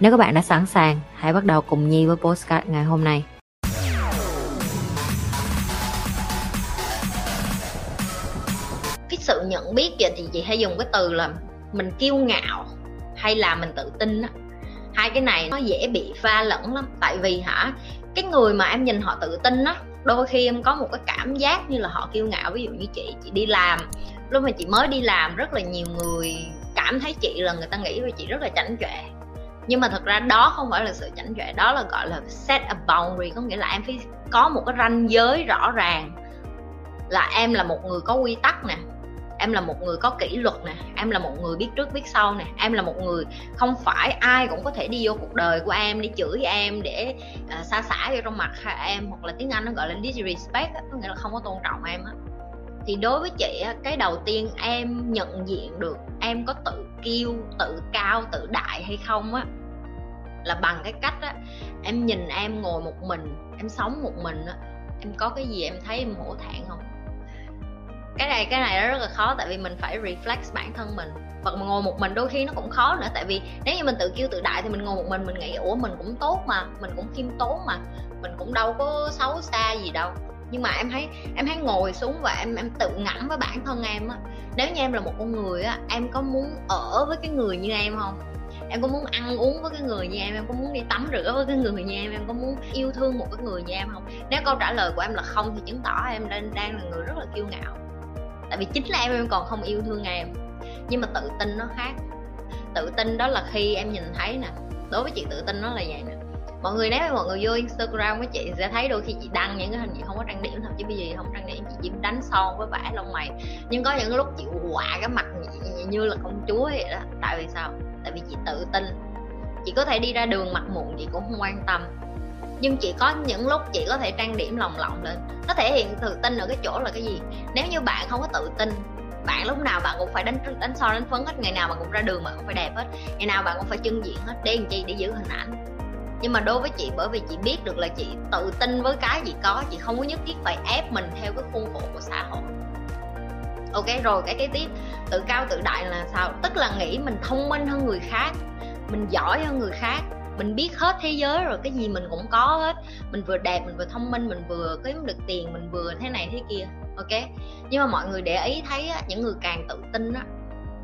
Nếu các bạn đã sẵn sàng, hãy bắt đầu cùng Nhi với postcard ngày hôm nay. cái sự nhận biết vậy thì chị hay dùng cái từ là mình kiêu ngạo hay là mình tự tin á. Hai cái này nó dễ bị pha lẫn lắm. Tại vì hả cái người mà em nhìn họ tự tin á đôi khi em có một cái cảm giác như là họ kiêu ngạo. Ví dụ như chị chị đi làm lúc mà chị mới đi làm rất là nhiều người cảm thấy chị là người ta nghĩ về chị rất là chảnh chọe nhưng mà thật ra đó không phải là sự chảnh chọe đó là gọi là set a boundary. Có nghĩa là em phải có một cái ranh giới rõ ràng là em là một người có quy tắc nè em là một người có kỷ luật nè em là một người biết trước biết sau nè em là một người không phải ai cũng có thể đi vô cuộc đời của em để chửi em để à, uh, xa xả vô trong mặt em hoặc là tiếng anh nó gọi là disrespect có nghĩa là không có tôn trọng em á. Thì đối với chị cái đầu tiên em nhận diện được em có tự kiêu tự cao tự đại hay không á là bằng cái cách á, em nhìn em ngồi một mình, em sống một mình á, em có cái gì em thấy em hổ thẹn không? Cái này cái này nó rất là khó tại vì mình phải reflex bản thân mình. Và ngồi một mình đôi khi nó cũng khó nữa, tại vì nếu như mình tự kêu tự đại thì mình ngồi một mình mình nghĩ, ủa, mình cũng tốt mà, mình cũng khiêm tốn mà, mình cũng đâu có xấu xa gì đâu. Nhưng mà em thấy em thấy ngồi xuống và em em tự ngẫm với bản thân em á, nếu như em là một con người á, em có muốn ở với cái người như em không? Em có muốn ăn uống với cái người như em em có muốn đi tắm rửa với cái người như em em có muốn yêu thương một cái người như em không? Nếu câu trả lời của em là không thì chứng tỏ em đang đang là người rất là kiêu ngạo. Tại vì chính là em em còn không yêu thương em. Nhưng mà tự tin nó khác. Tự tin đó là khi em nhìn thấy nè, đối với chị tự tin nó là vậy nè. Mọi người, nếu mọi người vô instagram với chị sẽ thấy đôi khi chị đăng những cái hình chị không có trang điểm, thậm chí bây giờ không trang điểm, chị chỉ đánh son với vẽ lông mày. Nhưng có những lúc chị quạ cái mặt như là công chúa vậy đó. Tại vì sao? Tại vì chị tự tin. Chị có thể đi ra đường mặt mụn chị cũng không quan tâm. Nhưng chị có những lúc chị có thể trang điểm lòng lộng lên nó thể hiện tự tin ở cái chỗ là cái gì? Nếu như bạn không có tự tin, bạn lúc nào bạn cũng phải đánh đánh son đánh phấn hết. Ngày nào bạn cũng ra đường bạn cũng phải đẹp hết. Ngày nào bạn cũng phải trưng diện hết. Để làm chi? Để giữ hình ảnh. Nhưng mà đối với chị, bởi vì chị biết được là chị tự tin với cái gì có, chị không có nhất thiết phải ép mình theo cái khuôn khổ của xã hội ok rồi cái cái tiếp. Tự cao tự đại là sao? Tức là nghĩ mình thông minh hơn người khác mình giỏi hơn người khác mình biết hết thế giới rồi cái gì mình cũng có hết. Mình vừa đẹp mình vừa thông minh mình vừa kiếm được tiền mình vừa thế này thế kia. Ok? Nhưng mà mọi người để ý thấy á, những người càng tự tin á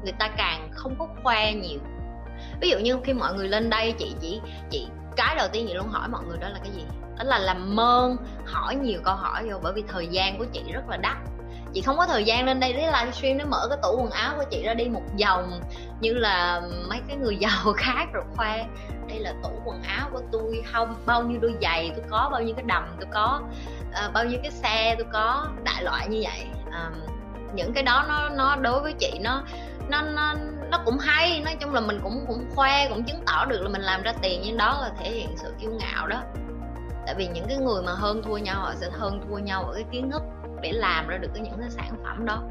người ta càng không có khoe nhiều. Ví dụ như khi mọi người lên đây chị chỉ chị cái đầu tiên chị luôn hỏi mọi người đó là cái gì? Đó là làm mơn hỏi nhiều câu hỏi vô bởi vì thời gian của chị rất là đắt chị không có thời gian lên đây để livestream để mở cái tủ quần áo của chị ra đi một vòng như là mấy cái người giàu khác rồi khoe. Đây là tủ quần áo của tôi không bao nhiêu đôi giày tôi có bao nhiêu cái đầm tôi có uh, bao nhiêu cái xe tôi có đại loại như vậy. À, những cái đó nó nó đối với chị nó nó nó nó cũng hay. Nói chung là mình cũng cũng khoe cũng chứng tỏ được là mình làm ra tiền nhưng đó là thể hiện sự kiêu ngạo đó. Tại vì những cái người mà hơn thua nhau họ sẽ hơn thua nhau ở cái kiến thức để làm ra được cái những cái sản phẩm đó.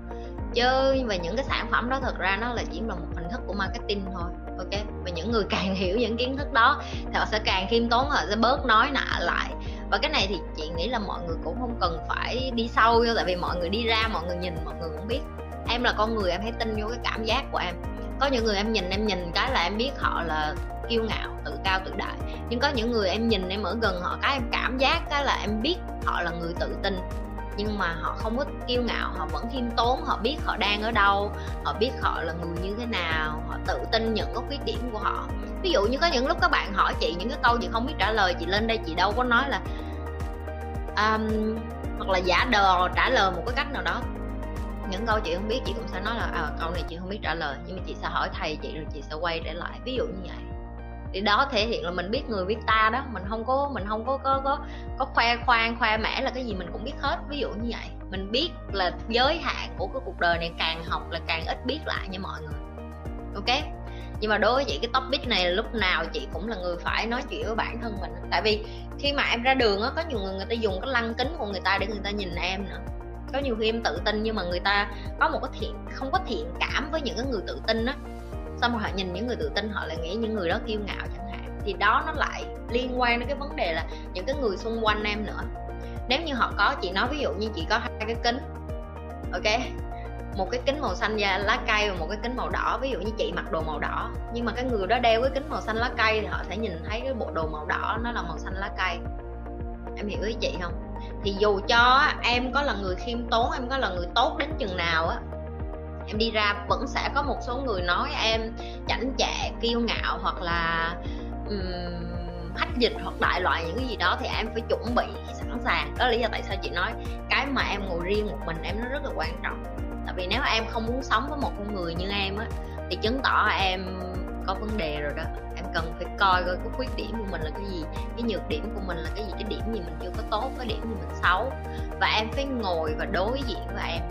Chứ và những cái sản phẩm đó thật ra nó là chỉ là một hình thức của marketing thôi, ok? Và những người càng hiểu những kiến thức đó thì họ sẽ càng khiêm tốn, họ sẽ bớt nói nạ lại. Và cái này thì chị nghĩ là mọi người cũng không cần phải đi sâu vô, tại vì mọi người đi ra, mọi người nhìn, mọi người cũng biết. Em là con người, em hãy tin vô cái cảm giác của em. Có những người em nhìn em nhìn cái là em biết họ là kiêu ngạo, tự cao, tự đại. Nhưng có những người em nhìn, em ở gần họ cái em cảm giác cái là em biết họ là người tự tin nhưng mà họ không có kiêu ngạo họ vẫn khiêm tốn họ biết họ đang ở đâu họ biết họ là người như thế nào họ tự tin nhận có khuyết điểm của họ. Ví dụ như có những lúc các bạn hỏi chị những cái câu chị không biết trả lời chị lên đây chị đâu có nói là um, hoặc là giả đờ trả lời một cái cách nào đó. Những câu chị không biết chị cũng sẽ nói là à, câu này chị không biết trả lời nhưng mà chị sẽ hỏi thầy chị rồi chị sẽ quay trở lại. Ví dụ như vậy thì đó thể hiện là mình biết người biết ta đó. Mình không có, mình không có có có có khoe khoang, khoe mẽ là cái gì mình cũng biết hết. Ví dụ như vậy. Mình biết là giới hạn của cái cuộc đời này càng học là càng ít biết lại nha mọi người. Ok? Nhưng mà đối với chị cái topic này lúc nào chị cũng là người phải nói chuyện với bản thân mình. Tại vì khi mà em ra đường á, có nhiều người người ta dùng cái lăng kính của người ta để người ta nhìn em nữa. Có nhiều khi em tự tin nhưng mà người ta có một cái thiện, không có thiện cảm với những cái người tự tin á xong rồi họ nhìn những người tự tin, họ lại nghĩ những người đó kiêu ngạo chẳng hạn. Thì đó nó lại liên quan đến cái vấn đề là những cái người xung quanh em nữa. Nếu như họ có, chị nói ví dụ như chị có hai cái kính, ok? Một cái kính màu xanh da lá cây và một cái kính màu đỏ. Ví dụ như chị mặc đồ màu đỏ, nhưng mà cái người đó đeo cái kính màu xanh lá cây thì họ sẽ nhìn thấy cái bộ đồ màu đỏ nó là màu xanh lá cây. Em hiểu ý chị không? Thì dù cho em có là người khiêm tốn, em có là người tốt đến chừng nào á em đi ra vẫn sẽ có một số người nói em chảnh chạ kiêu ngạo hoặc là um, hách dịch hoặc đại loại những cái gì đó thì em phải chuẩn bị sẵn sàng. Đó là lý do tại sao chị nói cái mà em ngồi riêng một mình em nó rất là quan trọng. Tại vì nếu em không muốn sống với một con người như em á thì chứng tỏ em có vấn đề rồi đó. Em cần phải coi coi cái khuyết điểm của mình là cái gì cái nhược điểm của mình là cái gì cái điểm gì mình chưa có tốt cái điểm gì mình xấu. Và em phải ngồi và đối diện với em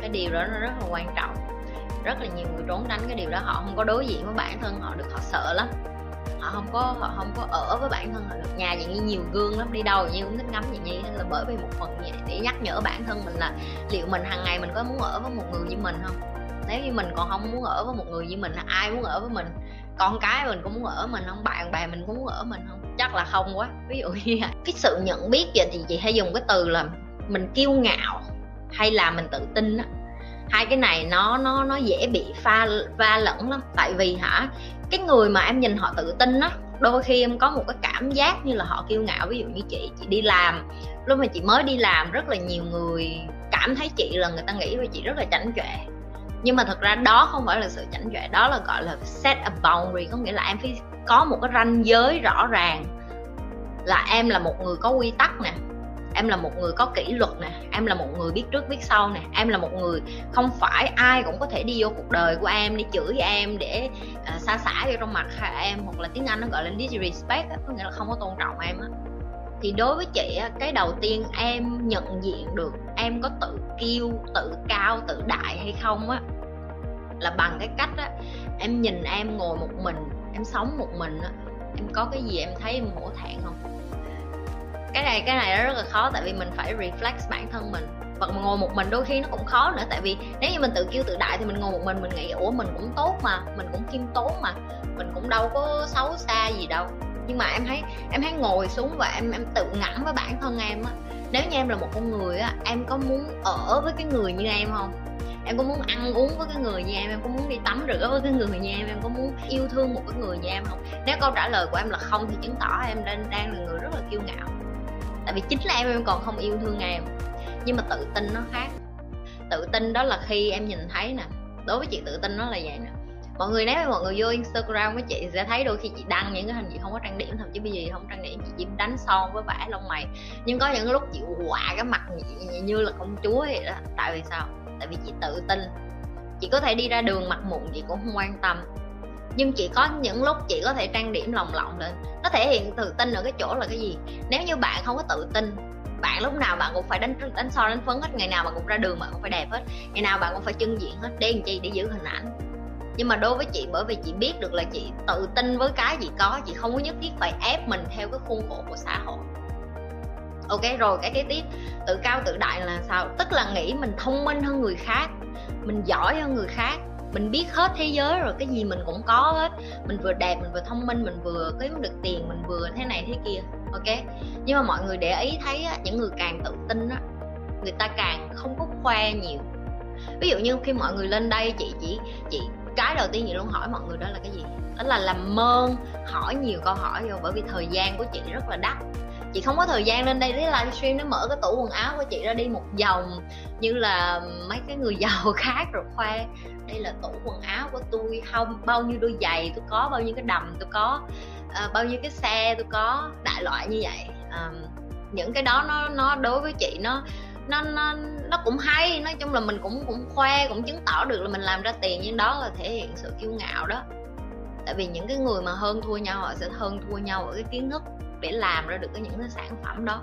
cái điều đó nó rất là quan trọng. Rất là nhiều người trốn tránh cái điều đó, họ không có đối diện với bản thân họ được, họ sợ lắm. Họ không có, họ không có ở với bản thân họ được. Nhà vậy như nhiều gương lắm, đi đâu như cũng thích ngắm vậy như là bởi vì một phần vậy để nhắc nhở bản thân mình là liệu mình hàng ngày mình có muốn ở với một người như mình không? Nếu như mình còn không muốn ở với một người như mình, ai muốn ở với mình? Con cái mình cũng muốn ở mình không? Bạn bè mình cũng muốn ở mình không? Chắc là không quá. Ví dụ như cái sự nhận biết vậy thì chị hay dùng cái từ là mình kiêu ngạo hay là mình tự tin á. Hai cái này nó nó nó dễ bị pha, va lẫn lắm. Tại vì hả, cái người mà em nhìn họ tự tin á, đôi khi em có một cái cảm giác như là họ kiêu ngạo. Ví dụ như chị chị đi làm, lúc mà chị mới đi làm, rất là nhiều người cảm thấy chị là người ta nghĩ về chị rất là chảnh chọe. Nhưng mà thật ra đó không phải là sự chảnh chọe, đó là, gọi là, set a boundary. Có nghĩa là em phải có một cái ranh giới rõ ràng là em là một người có quy tắc nè em là một người có kỷ luật nè em là một người biết trước biết sau nè em là một người không phải ai cũng có thể đi vô cuộc đời của em đi chửi em để à, uh, xa xả vô trong mặt em hoặc là tiếng anh nó gọi là disrespect có nghĩa là không có tôn trọng em á. Thì đối với chị cái đầu tiên em nhận diện được em có tự kiêu tự cao tự đại hay không á là bằng cái cách á em nhìn em ngồi một mình em sống một mình á. Em có cái gì em thấy em hổ thẹn không? Cái này cái này nó rất là khó, tại vì mình phải reflex bản thân mình. Và ngồi một mình đôi khi nó cũng khó nữa, tại vì nếu như mình tự kêu tự đại thì mình ngồi một mình mình nghĩ, ủa, mình cũng tốt mà, mình cũng khiêm tốn mà, mình cũng đâu có xấu xa gì đâu. Nhưng mà em thấy em thấy ngồi xuống và em em tự ngẫm với bản thân em á, nếu như em là một con người á, em có muốn ở với cái người như em không? Em có muốn ăn uống với cái người như em? Em có muốn đi tắm rửa với cái người như em? Em có muốn yêu thương một cái người như em không? Nếu câu trả lời của em là không thì chứng tỏ em đang đang là người rất là kiêu ngạo tại vì chính là em em còn không yêu thương em. Nhưng mà tự tin nó khác. Tự tin đó là khi em nhìn thấy nè, đối với chị tự tin nó là vậy nè. Mọi người nếu mọi người vô instagram với chị sẽ thấy đôi khi chị đăng những cái hình gì không có trang điểm thậm chí bây giờ không trang điểm, chị chỉ đánh son với vẽ lông mày. Nhưng có những lúc chị quạ cái mặt như là công chúa vậy đó. Tại vì sao? Tại vì chị tự tin. Chị có thể đi ra đường mặt mụn chị cũng không quan tâm nhưng chỉ có những lúc chị có thể trang điểm lòng lộng lên. Nó thể hiện tự tin ở cái chỗ là cái gì? Nếu như bạn không có tự tin, bạn lúc nào bạn cũng phải đánh đánh so đánh phấn hết. Ngày nào bạn cũng ra đường bạn cũng phải đẹp hết. Ngày nào bạn cũng phải trưng diện hết để làm chi để giữ hình ảnh. Nhưng mà đối với chị, bởi vì chị biết được là chị tự tin với cái gì có, chị không có nhất thiết phải ép mình theo cái khuôn khổ của xã hội. Ok, rồi cái kế tiếp. Tự cao tự đại là sao? Tức là nghĩ mình thông minh hơn người khác, mình giỏi hơn người khác mình biết hết thế giới rồi cái gì mình cũng có hết. Mình vừa đẹp mình vừa thông minh mình vừa kiếm được tiền mình vừa thế này thế kia ok? Nhưng mà mọi người để ý thấy á, những người càng tự tin á người ta càng không có khoe nhiều. Ví dụ như khi mọi người lên đây chị chỉ chị cái đầu tiên chị luôn hỏi mọi người đó là cái gì? Đó là làm mơn hỏi nhiều câu hỏi vô bởi vì thời gian của chị rất là đắt chị không có thời gian lên đây để livestream nó mở cái tủ quần áo của chị ra đi một vòng như là mấy cái người giàu khác rồi khoe. Đây là tủ quần áo của tôi không bao nhiêu đôi giày tôi có bao nhiêu cái đầm tôi có à, bao nhiêu cái xe tôi có đại loại như vậy. À, những cái đó nó nó đối với chị nó nó nó nó cũng hay. Nói chung là mình cũng cũng khoe cũng chứng tỏ được là mình làm ra tiền nhưng đó là thể hiện sự kiêu ngạo đó. Tại vì những cái người mà hơn thua nhau họ sẽ hơn thua nhau ở cái kiến thức để làm ra được cái những cái sản phẩm đó.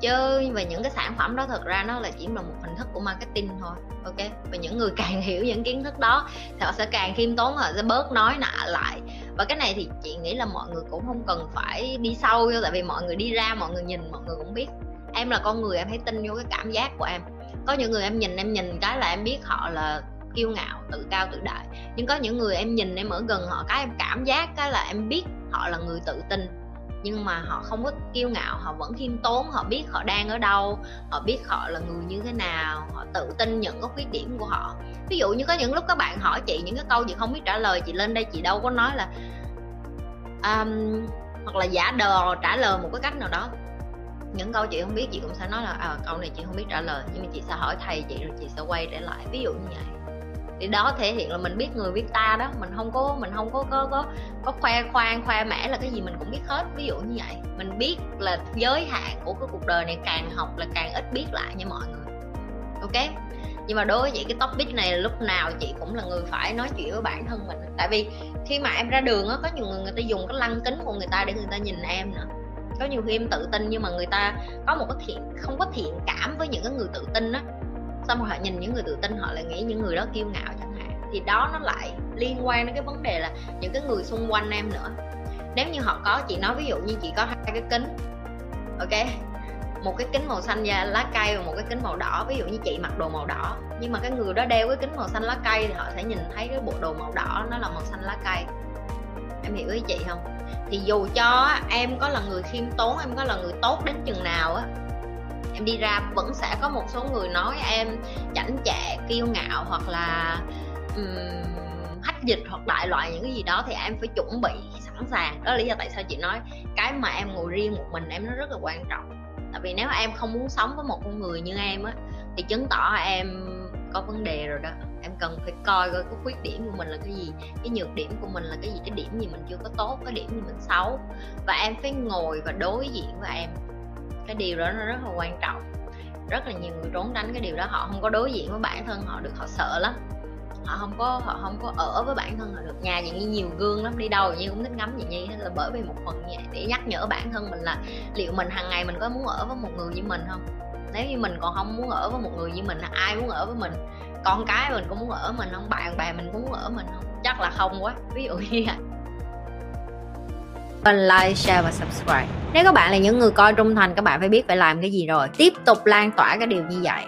Chứ và những cái sản phẩm đó thật ra nó là chỉ là một hình thức của marketing thôi, ok? Và những người càng hiểu những kiến thức đó thì họ sẽ càng khiêm tốn, họ sẽ bớt nói nạ lại. Và cái này thì chị nghĩ là mọi người cũng không cần phải đi sâu vô, tại vì mọi người đi ra, mọi người nhìn, mọi người cũng biết. Em là con người, em hãy tin vô cái cảm giác của em. Có những người em nhìn em nhìn cái là em biết họ là kiêu ngạo, tự cao, tự đại. Nhưng có những người em nhìn, em ở gần họ, cái em cảm giác cái là em biết họ là người tự tin nhưng mà họ không có kiêu ngạo họ vẫn khiêm tốn họ biết họ đang ở đâu họ biết họ là người như thế nào họ tự tin nhận có khuyết điểm của họ. Ví dụ như có những lúc các bạn hỏi chị những cái câu chị không biết trả lời chị lên đây chị đâu có nói là um, hoặc là giả đò trả lời một cái cách nào đó. Những câu chị không biết chị cũng sẽ nói là à, câu này chị không biết trả lời nhưng mà chị sẽ hỏi thầy chị rồi chị sẽ quay trở lại. Ví dụ như vậy thì đó thể hiện là mình biết người biết ta đó. Mình không có, mình không có có có có khoe khoang, khoe mẽ là cái gì mình cũng biết hết. Ví dụ như vậy. Mình biết là giới hạn của cái cuộc đời này càng học là càng ít biết lại nha mọi người. Ok? Nhưng mà đối với chị cái topic này là lúc nào chị cũng là người phải nói chuyện với bản thân mình. Tại vì khi mà em ra đường á, có nhiều người người ta dùng cái lăng kính của người ta để người ta nhìn em nữa. Có nhiều khi em tự tin nhưng mà người ta có một cái thiện, không có thiện cảm với những cái người tự tin á xong rồi họ nhìn những người tự tin, họ lại nghĩ những người đó kiêu ngạo chẳng hạn. Thì đó nó lại liên quan đến cái vấn đề là những cái người xung quanh em nữa. Nếu như họ có, chị nói ví dụ như chị có hai cái kính, ok? Một cái kính màu xanh da lá cây và một cái kính màu đỏ. Ví dụ như chị mặc đồ màu đỏ, nhưng mà cái người đó đeo cái kính màu xanh lá cây thì họ sẽ nhìn thấy cái bộ đồ màu đỏ nó là màu xanh lá cây. Em hiểu ý chị không? Thì dù cho em có là người khiêm tốn, em có là người tốt đến chừng nào á em đi ra vẫn sẽ có một số người nói em chảnh chạ kiêu ngạo hoặc là um, hách dịch hoặc đại loại những cái gì đó thì em phải chuẩn bị sẵn sàng. Đó là lý do tại sao chị nói cái mà em ngồi riêng một mình em nó rất là quan trọng. Tại vì nếu em không muốn sống với một con người như em á thì chứng tỏ em có vấn đề rồi đó. Em cần phải coi coi cái khuyết điểm của mình là cái gì cái nhược điểm của mình là cái gì cái điểm gì mình chưa có tốt cái điểm gì mình xấu. Và em phải ngồi và đối diện với em cái điều đó nó rất là quan trọng. Rất là nhiều người trốn tránh cái điều đó họ không có đối diện với bản thân họ được họ sợ lắm. Họ không có họ không có ở với bản thân họ được. Nhà vậy như nhiều gương lắm đi đâu như cũng thích ngắm vậy thế là bởi vì một phần như vậy để nhắc nhở bản thân mình là liệu mình hàng ngày mình có muốn ở với một người như mình không? Nếu như mình còn không muốn ở với một người như mình là ai muốn ở với mình? Con cái mình cũng muốn ở mình không? Bạn bè mình cũng muốn ở mình không? Chắc là không quá ví dụ như vậy. Like, share và subscribe. Nếu các bạn là những người coi trung thành, các bạn phải biết phải làm cái gì rồi. Tiếp tục lan tỏa cái điều như vậy.